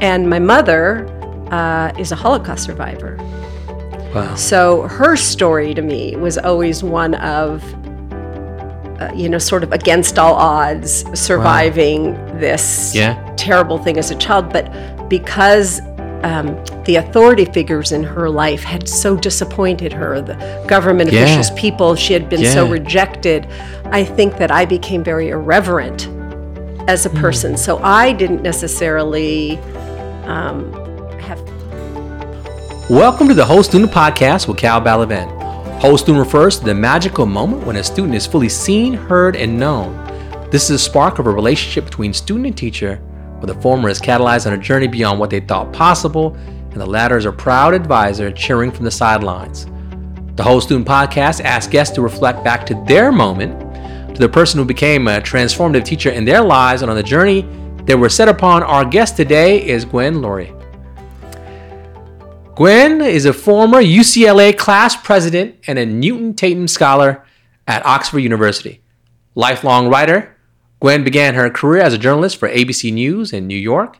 And my mother uh, is a Holocaust survivor. Wow. So her story to me was always one of, uh, you know, sort of against all odds, surviving this Yeah. terrible thing as a child. But because um, the authority figures in her life had so disappointed her, the government Yeah. officials, people, she had been so rejected, I think that I became very irreverent as a Hmm. person. So I didn't necessarily um, have Welcome to the Whole Student Podcast with Cal Balaban. Whole Student refers to the magical moment when a student is fully seen, heard, and known. This is a spark of a relationship between student and teacher, where the former is catalyzed on a journey beyond what they thought possible, and the latter is a proud advisor cheering from the sidelines. The Whole Student Podcast asks guests to reflect back to their moment, to the person who became a transformative teacher in their lives, and on the journey they were set upon. Our guest today is Gwyn Lurie. Gwyn is a former UCLA class president and a Newton Tatum Scholar at Oxford University. Lifelong writer, Gwyn began her career as a journalist for ABC News in New York.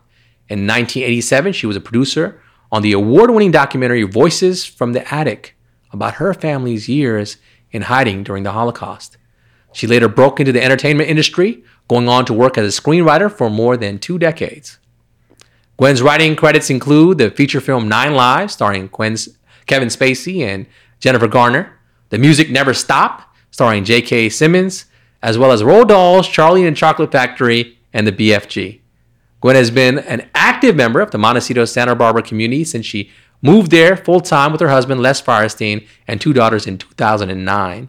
In 1987, she was a producer on the award winning documentary Voices from the Attic about her family's years in hiding during the Holocaust. She later broke into the entertainment industry, going on to work as a screenwriter for more than two decades. Gwyn's writing credits include the feature film Nine Lives, starring Gwyn's, Kevin Spacey and Jennifer Garner, The Music Never Stop, starring J.K. Simmons, as well as Roald Dahl's, Charlie and the Chocolate Factory and the BFG. Gwyn has been an active member of the Montecito Santa Barbara community since she moved there full time with her husband Les Firestein and two daughters in 2009.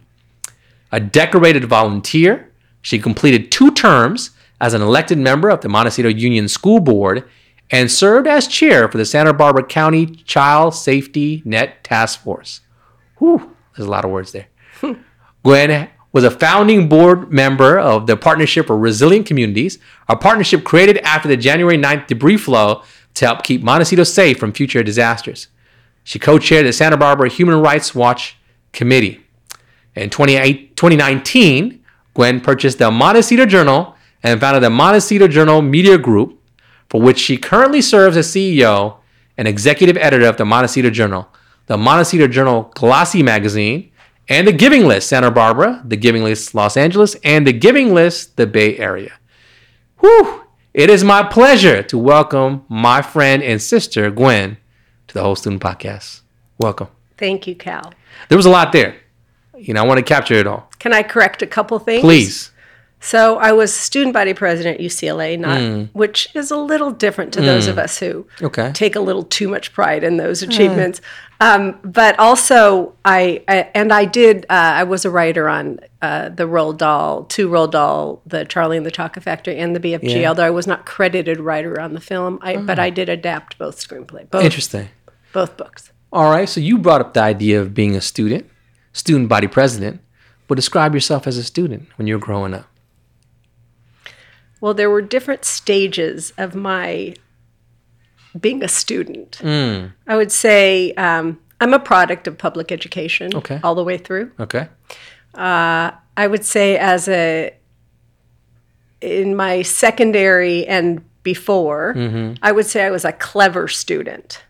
A decorated volunteer, she completed two terms as an elected member of the Montecito Union School Board and served as chair for the Santa Barbara County Child Safety Net Task Force. Whew, there's a lot of words there. Gwyn was a founding board member of the Partnership for Resilient Communities, a partnership created after the January 9th debris flow to help keep Montecito safe from future disasters. She co chaired the Santa Barbara Human Rights Watch Committee. In 2019, Gwyn purchased the Montecito Journal and founded the Montecito Journal Media Group, for which she currently serves as CEO and executive editor of the Montecito Journal, the Montecito Journal Glossy Magazine, and the Giving List Santa Barbara, the Giving List Los Angeles, and the Giving List the Bay Area. Whew! It is my pleasure to welcome my friend and sister, Gwyn, to the Whole Student Podcast. Welcome. Thank you, Cal. There was a lot there. You know, I want to capture it all. Can I correct a couple things? Please. So I was student body president at UCLA, not Hmm. which is a little different to those of us who Okay. take a little too much pride in those achievements. Um, but also, I, I and I did. Uh, I was a writer on uh, the Roald Dahl, two Roald Dahl, the Charlie and the Chocolate Factory, and the BFG. Yeah. Although I was not credited writer on the film, I, but I did adapt both screenplay, both Interesting. both books. All right. So you brought up the idea of being a student, student body president, but describe yourself as a student when you were growing up. Well, there were different stages of my being a student. Mm. I would say um, I'm a product of public education Okay. all the way through. Okay. I would say as a in my secondary and before, Mm-hmm. I would say I was a clever student,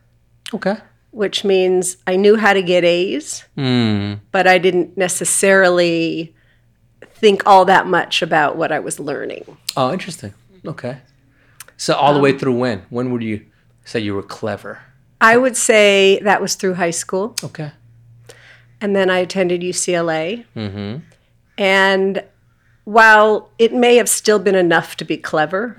Okay. Which means I knew how to get A's, Mm. but I didn't necessarily think all that much about what I was learning. Oh, interesting. Okay. So all the Um, way through when? When would you say you were clever? I would say that was through high school. Okay. and then I attended UCLA. And while it may have still been enough to be clever,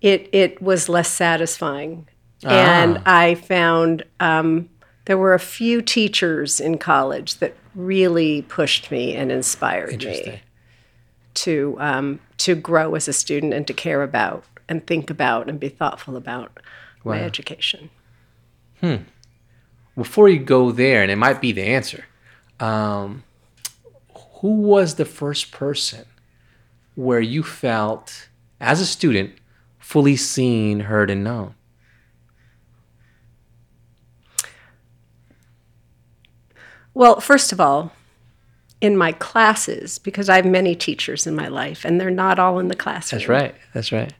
it it was less satisfying. And I found um, there were a few teachers in college that really pushed me and inspired me to um, to grow as a student and to care about and think about and be thoughtful about my education. Hmm. Before you go there, and it might be the answer, um, who was the first person where you felt, as a student, fully seen, heard, and known? Well, first of all, in my classes, because I have many teachers in my life, and they're not all in the classroom. That's right. That's right.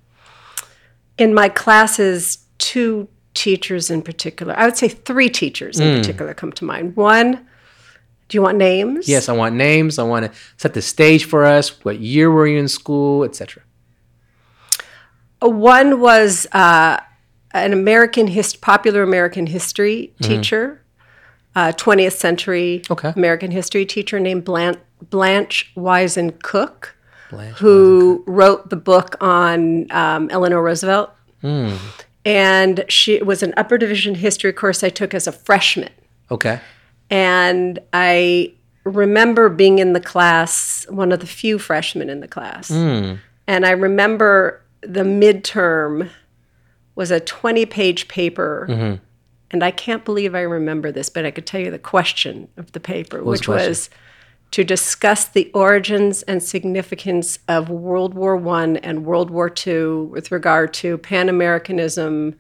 in my classes, two teachers in particular, I would say three teachers in particular come to mind. One, do you want names? Yes, I want names. I want to set the stage for us. What year were you in school, etc. Uh, One was uh, an American hist- popular American history teacher, uh, 20th century Okay. American history teacher named Blanche, Blanche Wiesen Cook, Blanche who wrote the book on um, Eleanor Roosevelt. And she was an upper division history course I took as a freshman. Okay. And I remember being in the class, one of the few freshmen in the class. And I remember the midterm was a 20 page paper. And I can't believe I remember this, but I could tell you the question of the paper, which was to discuss the origins and significance of World War I and World War II with regard to Pan Americanism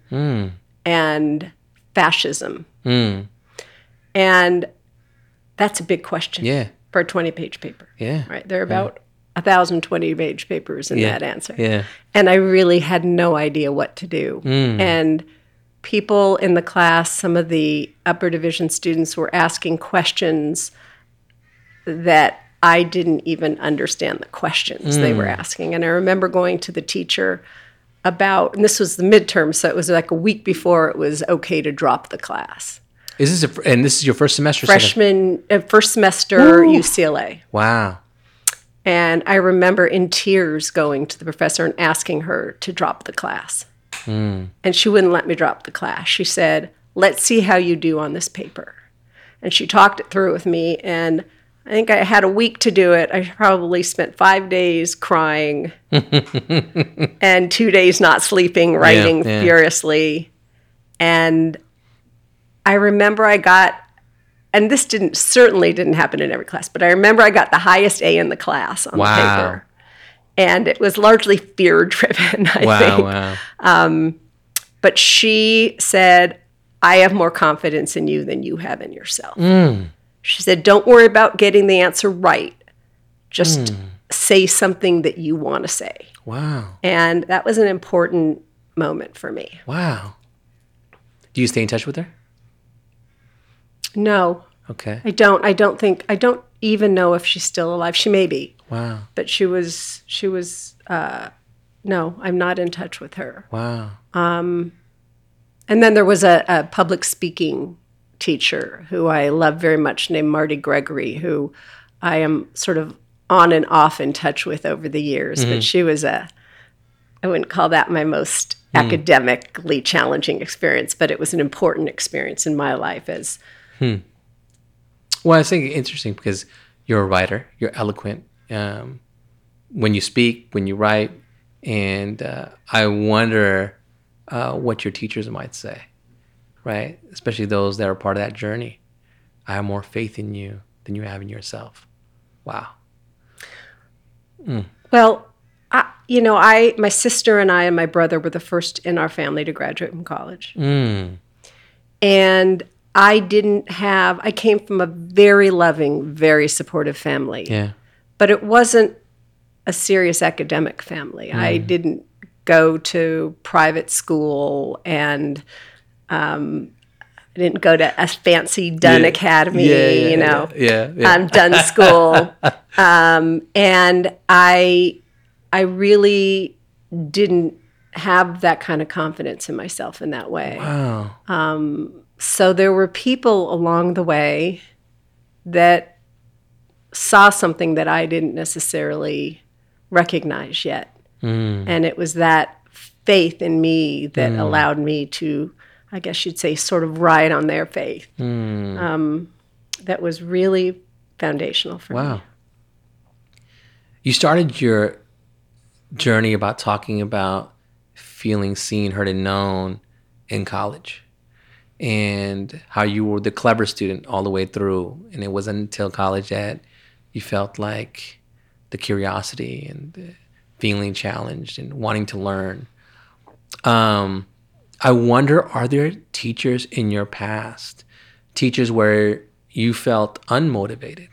and fascism. And that's a big question Yeah. for a 20 page paper. Yeah. Right. There are about a thousand 20 page papers in Yeah. that answer. Yeah. And I really had no idea what to do. And people in the class, some of the upper division students were asking questions that I didn't even understand the questions they were asking. And I remember going to the teacher about, and this was the midterm, so it was like a week before it was okay to drop the class. Is this a, and this is your first semester? Freshman, uh, first semester UCLA. Wow. And I remember in tears going to the professor and asking her to drop the class. Mm. And she wouldn't let me drop the class. She said, Let's see how you do on this paper. And she talked it through with me. And I think I had a week to do it. I probably spent five days crying and two days not sleeping, writing yeah. furiously. And I remember I got and this didn't certainly didn't happen in every class, but I remember I got the highest A in the class on Wow. the paper. And it was largely fear driven, I Wow. think. Wow. Um, but she said, I have more confidence in you than you have in yourself. Mm. She said, Don't worry about getting the answer right. Just mm. say something that you want to say. Wow. And that was an important moment for me. Wow. Do you stay in touch with her? No, Okay. I don't. I don't think, I don't even know if she's still alive. She may be. Wow. but she was she was uh no i'm not in touch with her Wow. and then there was a, a public speaking teacher who i love very much named marty gregory who i am sort of on and off in touch with over the years but she was a i wouldn't call that my most academically challenging experience but it was an important experience in my life as Hmm. Well, I think it's interesting because you're a writer, you're eloquent um, when you speak, when you write, and uh, I wonder uh, what your teachers might say, right? Especially those that are part of that journey. I have more faith in you than you have in yourself. Wow. Well, I, you know, I my sister and I and my brother were the first in our family to graduate from college, Mm. and I didn't have. I came from a very loving, very supportive family, Yeah. But it wasn't a serious academic family. I didn't go to private school and. Um, I didn't go to a fancy Dunn Yeah. Academy, Yeah, yeah, you know Yeah. Yeah. um, done school, um, and I I really didn't have that kind of confidence in myself in that way. wow. So there were people along the way that saw something that I didn't necessarily recognize yet, hmm. and it was that faith in me that hmm. allowed me to. I guess you'd say, sort of ride on their faith. Hmm. Um, that was really foundational for me. Wow. You started your journey about talking about feeling seen, heard, and known in college and how you were the clever student all the way through. And it wasn't until college that you felt like the curiosity and the feeling challenged and wanting to learn. Um, I wonder are there teachers in your past, teachers where you felt unmotivated?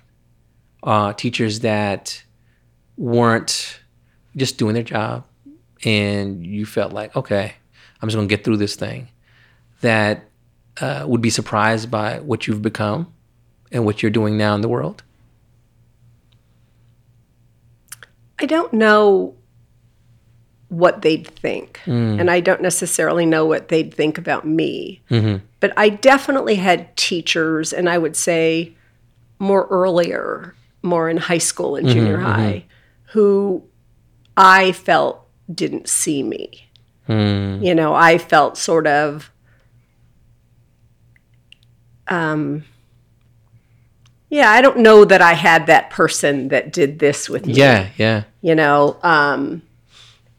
uh, teachers that weren't just doing their job and you felt like, okay, I'm just gonna get through this thing, that uh, would be surprised by what you've become and what you're doing now in the world? I don't know what they'd think. Mm. And I don't necessarily know what they'd think about me. Mm-hmm. But I definitely had teachers, and I would say more earlier, more in high school and mm-hmm, junior mm-hmm. high, who I felt didn't see me. Mm. You know, I felt sort of um, yeah, I don't know that I had that person that did this with me Yeah, yeah, you know um,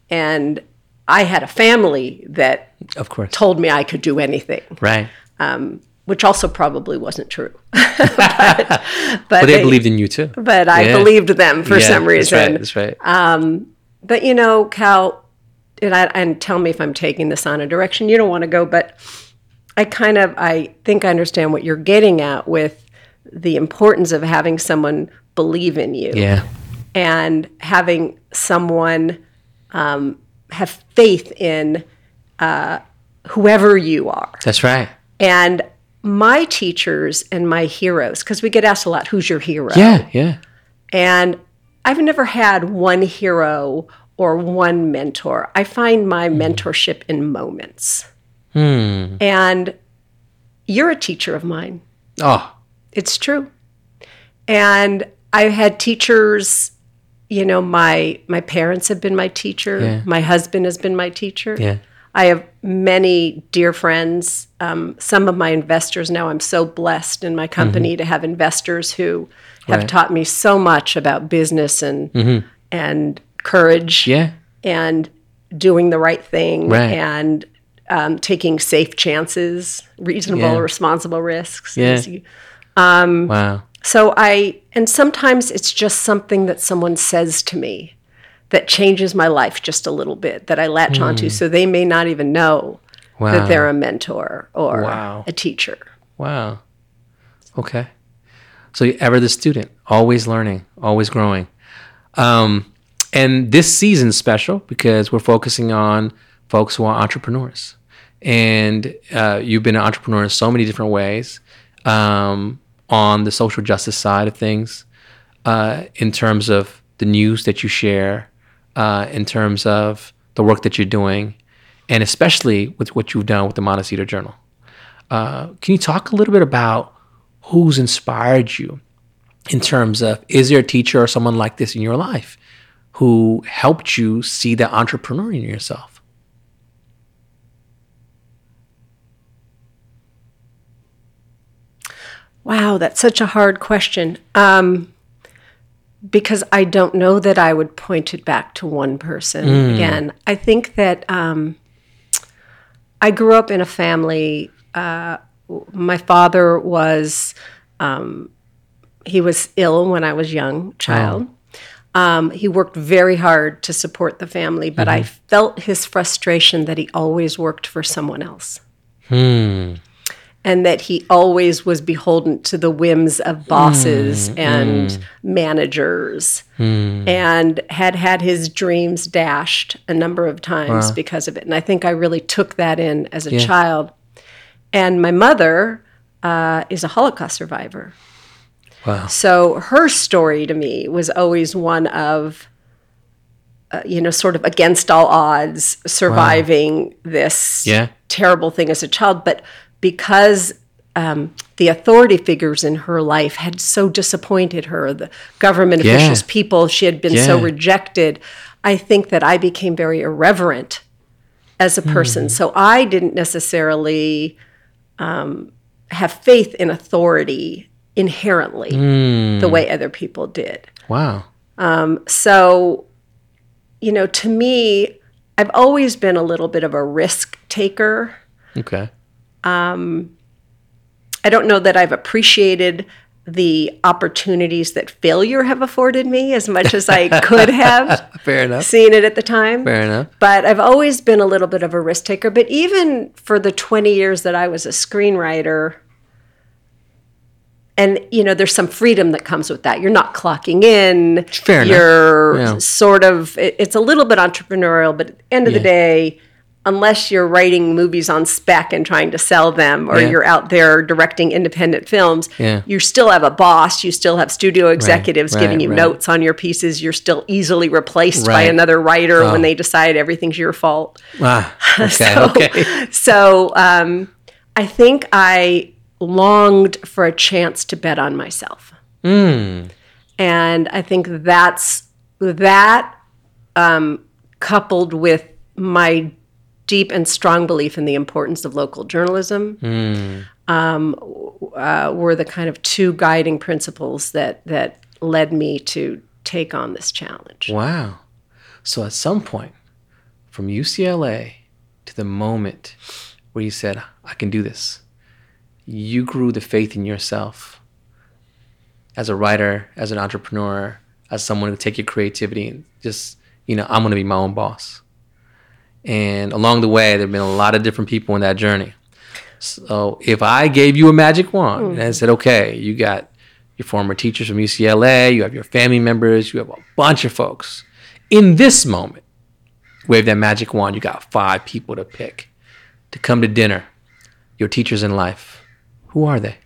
and i had a family that of course. told me i could do anything right. which also probably wasn't true but, But they, believed in you too. but i Yeah. believed them for Yeah, some reason That's right. That's right. but you know cal and, I, and tell me if i'm taking this on a direction you don't want to go but i kind of i think i understand what you're getting at with the importance of having someone believe in you yeah. and having someone um, have faith in uh, whoever you are. That's right. And my teachers and my heroes, because we get asked a lot, who's your hero? Yeah, yeah. And I've never had one hero or one mentor. I find my mentorship in moments. Hmm. And you're a teacher of mine. Oh, It's true. And I've had teachers, you know, my my parents have been my teacher. Yeah. My husband has been my teacher. yeah. I have many dear friends. Um, some of my investors now, I'm so blessed in my company to have investors who have Mm-hmm. Right. taught me so much about business and and courage Yeah. and doing the right thing Right. and um, taking safe chances, reasonable, Yeah. responsible risks. Yeah. Um, Wow. So I, and sometimes it's just something that someone says to me that changes my life just a little bit that I latch onto. So they may not even know. Wow. that they're a mentor or Wow. a teacher. Wow. Okay. So you're ever the student, always learning, always growing. Um, and this season's special because we're focusing on folks who are entrepreneurs. And uh, you've been an entrepreneur in so many different ways um, on the social justice side of things, uh, in terms of the news that you share, uh, in terms of the work that you're doing, and especially with what you've done with the Montecito Journal. Uh, can you talk a little bit about who's inspired you in terms of is there a teacher or someone like this in your life who helped you see the entrepreneur in yourself? Wow, that's such a hard question. Um, because I don't know that I would point it back to one person. Again, I think that um, I grew up in a family. Uh, my father was um, he was ill when I was young child. Um, he worked very hard to support the family, but I felt his frustration that he always worked for someone else Hmm. And that he always was beholden to the whims of bosses and managers and had had his dreams dashed a number of times because of it. And I think I really took that in as a child. And my mother uh, is a Holocaust survivor. Wow. So her story to me was always one of, uh, you know, sort of against all odds, surviving this Yeah. terrible thing as a child. But because um, the authority figures in her life had so disappointed her, the government Yeah. officials, people, she had been so rejected. I think that I became very irreverent as a Hmm. person. So I didn't necessarily um, have faith in authority inherently Hmm. the way other people did. Wow. So, you know, to me, I've always been a little bit of a risk taker. Okay. Um, I don't know that I've appreciated the opportunities that failure have afforded me as much as I could have Fair enough. seen it at the time. Fair enough. But I've always been a little bit of a risk taker. But even for the 20 years that I was a screenwriter, and you know, there's some freedom that comes with that. You're not clocking in. Fair enough. You're Yeah. sort of. It, it's a little bit entrepreneurial, but at the end of the day. Unless you're writing movies on spec and trying to sell them, or Yeah. you're out there directing independent films, Yeah. you still have a boss. You still have studio executives giving right, you right. notes on your pieces. You're still easily replaced by another writer Oh. when they decide everything's your fault. Ah, okay, So- okay. So um, I think I longed for a chance to bet on myself. Hmm. And I think that's that um, coupled with my deep and strong belief in the importance of local journalism um, uh, were the kind of two guiding principles that that led me to take on this challenge. Wow. So at some point, from UCLA to the moment where you said, I can do this, you grew the faith in yourself as a writer, as an entrepreneur, as someone to take your creativity and just, you know, I'm going to be my own boss. And along the way, there have been a lot of different people in that journey. So if I gave you a magic wand hmm. and I said, okay, you got your former teachers from UCLA, you have your family members, you have a bunch of folks. In this moment, wave that magic wand, you got five people to pick to come to dinner, your teachers in life. Who are they?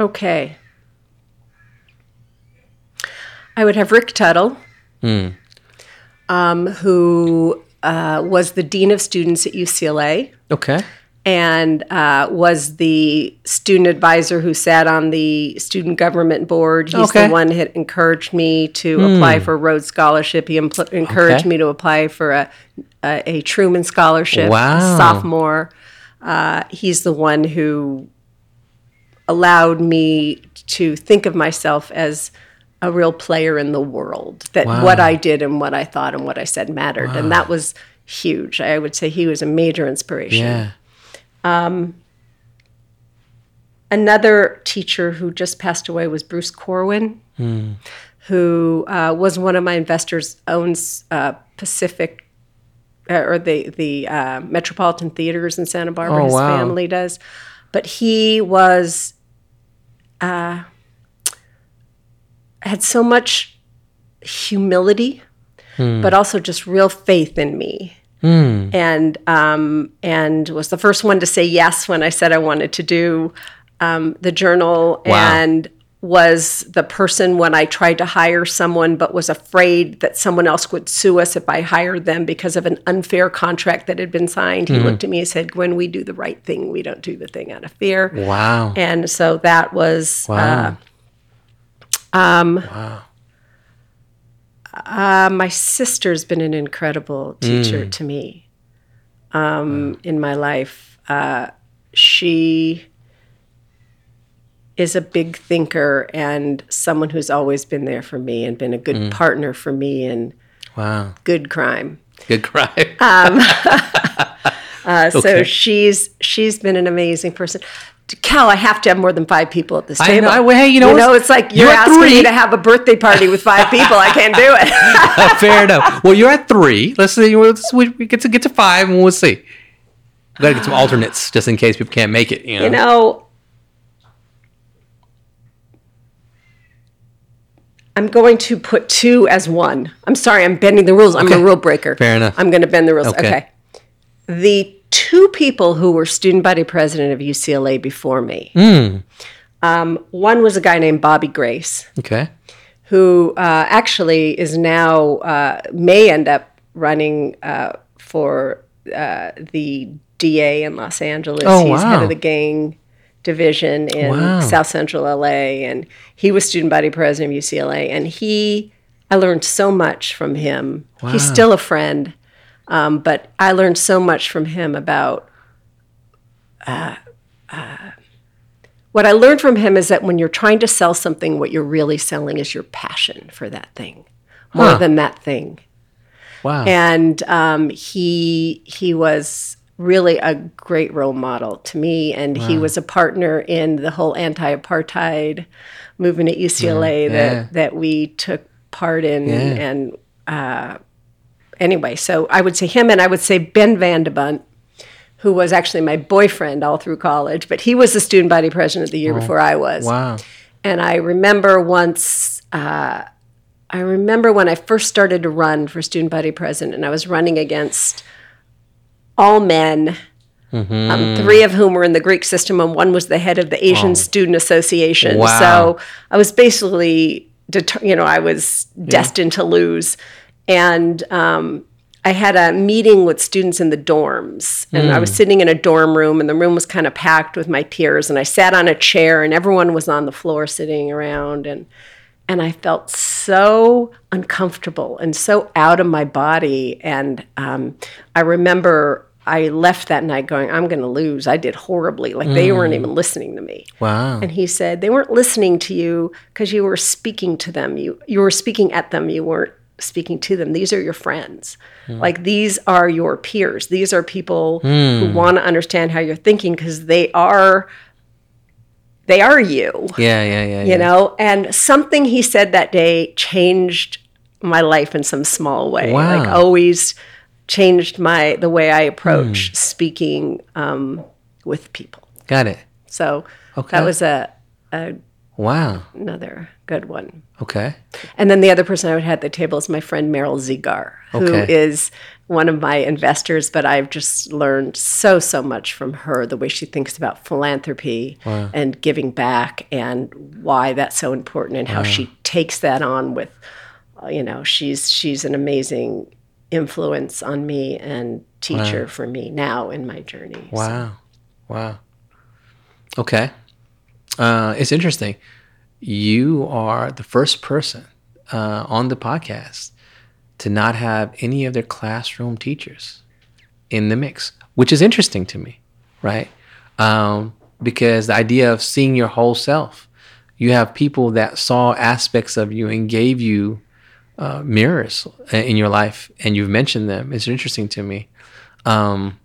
Okay. I would have Rick Tuttle, um, who uh, was the dean of students at UCLA Okay. and uh, was the student advisor who sat on the student government board. He's Okay. the one that encouraged me to apply for a Rhodes Scholarship. He impl- encouraged Okay. me to apply for a, a, a Truman Scholarship. Wow. Sophomore. Uh, he's the one who allowed me to think of myself as a real player in the world. That Wow. what I did and what I thought and what I said mattered, and that was huge. I would say he was a major inspiration. Yeah. Another teacher who just passed away was Bruce Corwin, who uh, was one of my investors, owns uh, Pacific uh, or the the uh, Metropolitan Theaters in Santa Barbara. Oh, His wow. family does, but he was uh, had so much humility, but also just real faith in me. And um, and was the first one to say yes when I said I wanted to do um, the journal, Wow. and was the person when I tried to hire someone, but was afraid that someone else would sue us if I hired them because of an unfair contract that had been signed. He looked at me and said, "Gwyn, we do the right thing. We don't do the thing out of fear." Wow. And so that was Wow. Uh, my sister's been an incredible teacher to me um, in my life. Uh, she is a big thinker and someone who's always been there for me and been a good partner for me in wow. good crime. Good cry. Uh, So Okay. she's she's been an amazing person. Cal, I have to have more than five people at this I table. know. Hey, you know, you it's- know, it's like you're you're, asking three. me to have a birthday party with five people. I can't do it. Fair enough. Well, you're at three. Let's see. Let's, we we get to get to five, and we'll see. We gotta get some alternates just in case people can't make it. You know. You know, I'm going to put two as one. I'm sorry, I'm bending the rules. I'm Okay. a rule breaker. Fair enough. I'm going to bend the rules. Okay. Okay. The two people who were student body president of UCLA before me, Hmm. um, one was a guy named Bobby Grace, Okay. who uh, actually is now, uh, may end up running uh, for uh, the DA in Los Angeles. Oh, He's head of the gang division in Wow. South Central LA, and he was student body president of UCLA. And he, I learned so much from him. He's still a friend, um, but I learned so much from him about. Uh, what I learned from him is that when you're trying to sell something, what you're really selling is your passion for that thing, more Huh. than that thing Wow. and um, he he was really a great role model to me and he was a partner in the whole anti-apartheid movement at UCLA Yeah, that yeah. that we took part in Yeah. and uh, anyway so I would say him and I would say Ben Vandebunt who was actually my boyfriend all through college, but he was the student body president the year before I was. Wow. And I remember once, uh, I remember when I first started to run for student body president, and I was running against all men, um, three of whom were in the Greek system, and one was the head of the Asian Student Association. Wow. So I was basically, deter- you know, I was destined to lose. And um, I had a meeting with students in the dorms, and I was sitting in a dorm room, and the room was kind of packed with my peers. And I sat on a chair, and everyone was on the floor sitting around, and and I felt so uncomfortable and so out of my body. And um, I remember I left that night going, "I'm going to lose. I did horribly. Like they weren't even listening to me." Wow. And he said, they weren't listening to you because you were speaking to them. You you were speaking at them. You weren't speaking to them. These are your friends. Hmm. Like these are your peers. These are people who hmm. want to understand how you're thinking because they are they are you. Yeah, yeah, yeah. You know, and something he said that day changed my life in some small way. Like Wow. always changed my the way I approach hmm. speaking um, with people. Got it. So Okay. that was a, a Wow. another good one. Okay. And then the other person I would have at the table is my friend Meryl Zigar, who Okay. is one of my investors, but I've just learned so, so much from her, the way she thinks about philanthropy and giving back and why that's so important and how she takes that on with, uh, you know, she's she's an amazing influence on me and teacher for me now in my journey. So- Wow. Wow. Okay. Uh, it's interesting. You are the first person uh, on the podcast to not have any of their classroom teachers in the mix, which is interesting to me, right? Um, because the idea of seeing your whole self, you have people that saw aspects of you and gave you uh, mirrors in your life, and you've mentioned them. It's interesting to me. Um,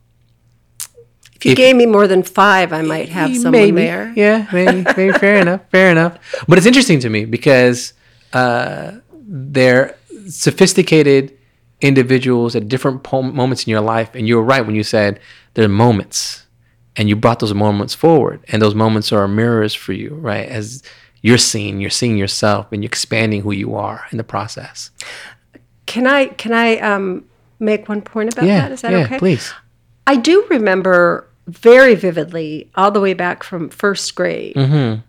If you If- gave me more than five, I might have someone maybe. there. Yeah, maybe, maybe fair enough, fair enough. But it's interesting to me because uh, they're sophisticated individuals at different po- moments in your life, and you were right when you said there are moments, and you brought those moments forward, and those moments are mirrors for you, right? As you're seeing, you're seeing yourself, and you're expanding who you are in the process. Can I can I um, make one point about Yeah, that? Is that yeah, okay? please. I do remember very vividly, all the way back from first grade, Mm-hmm.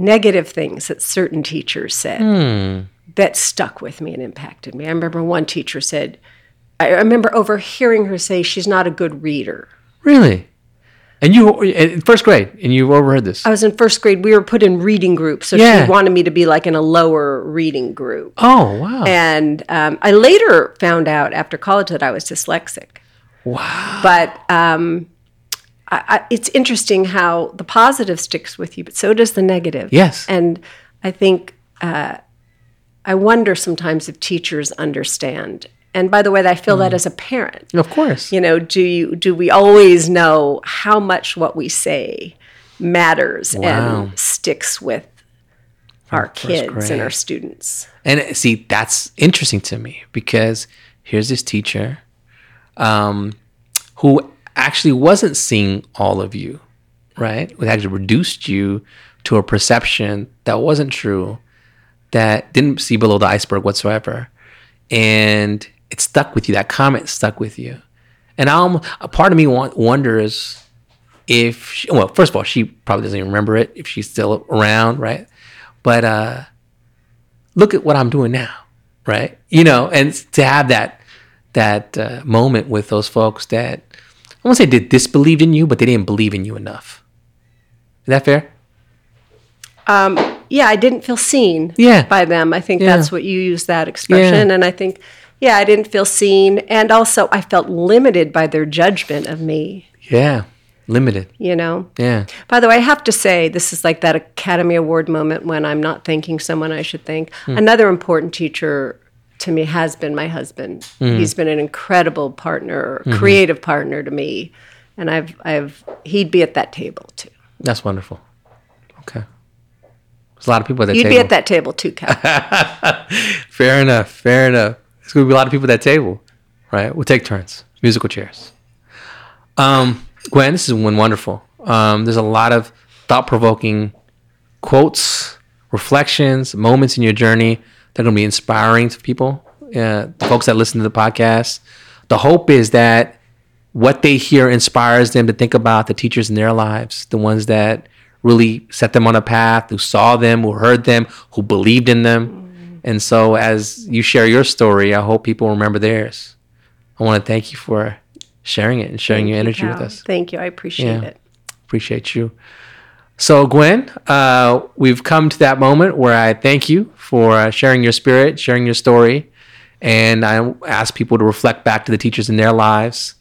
negative things that certain teachers said Hmm. that stuck with me and impacted me. I remember one teacher said, I remember overhearing her say she's not a good reader. Really? And you in first grade, and you overheard this. I was in first grade. We were put in reading groups, so Yeah. she wanted me to be like in a lower reading group. Oh wow! And um, I later found out after college that I was dyslexic. Wow. But um, I, I, it's interesting how the positive sticks with you, but so does the negative. Yes. And I think uh, I wonder sometimes if teachers understand. And by the way, I feel that as a parent. Of course. You know, do you do we always know how much what we say matters Wow. and sticks with our kids grade. and our students? And uh, see, that's interesting to me because here's this teacher um, who actually wasn't seeing all of you, right? Who actually reduced you to a perception that wasn't true, that didn't see below the iceberg whatsoever. And it stuck with you. That comment stuck with you. And I'm, a part of me wonders if, she, well, first of all, she probably doesn't even remember it if she's still around, right? But, uh, look at what I'm doing now, right? You know, and to have that that uh, moment with those folks that won't say they disbelieved in you, but they didn't believe in you enough. Is that fair? Um, yeah, I didn't feel seen Yeah. by them. I think Yeah. that's what you use that expression. And I think, yeah, I didn't feel seen. And also, I felt limited by their judgment of me, Yeah, limited. you know? Yeah, By the way, I have to say, this is like that Academy Award moment when I'm not thanking someone I should thank. Another important teacher to me has been my husband. He's been an incredible partner, creative partner to me. And I've, I've, he'd be at that table too. that's wonderful. Okay, there's a lot of people at that You'd table. be at that table too, Cal. Fair enough. Fair enough. There's going to be a lot of people at that table, right? We'll take turns. Musical chairs. Um, Gwyn, this has been wonderful. Um, there's a lot of thought provoking quotes, reflections, moments in your journey that are going to be inspiring to people, uh, the folks that listen to the podcast. The hope is that what they hear inspires them to think about the teachers in their lives, the ones that really set them on a path, who saw them, who heard them, who believed in them. And so, as you share your story, I hope people remember theirs. I want to thank you for sharing it and sharing Thank your you, energy with us. Thank you. I appreciate Yeah. it. Appreciate you. So, Gwyn, uh, we've come to that moment where I thank you for uh, sharing your spirit, sharing your story, and I ask people to reflect back to the teachers in their lives.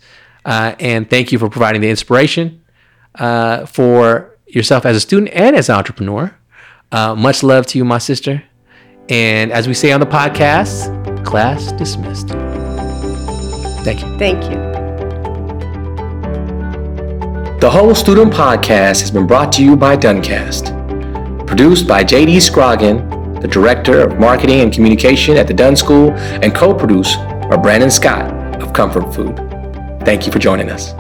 Uh, and thank you for providing the inspiration uh, for yourself as a student and as an entrepreneur. Uh, much love to you, my sister. And as we say on the podcast, class dismissed. Thank you. Thank you. The Whole Student Podcast has been brought to you by Duncast. Produced by JD Scroggin, the Director of Marketing and Communication at the Dunn School, and co produced by Brandon Scott of Comfort Food. Thank you for joining us.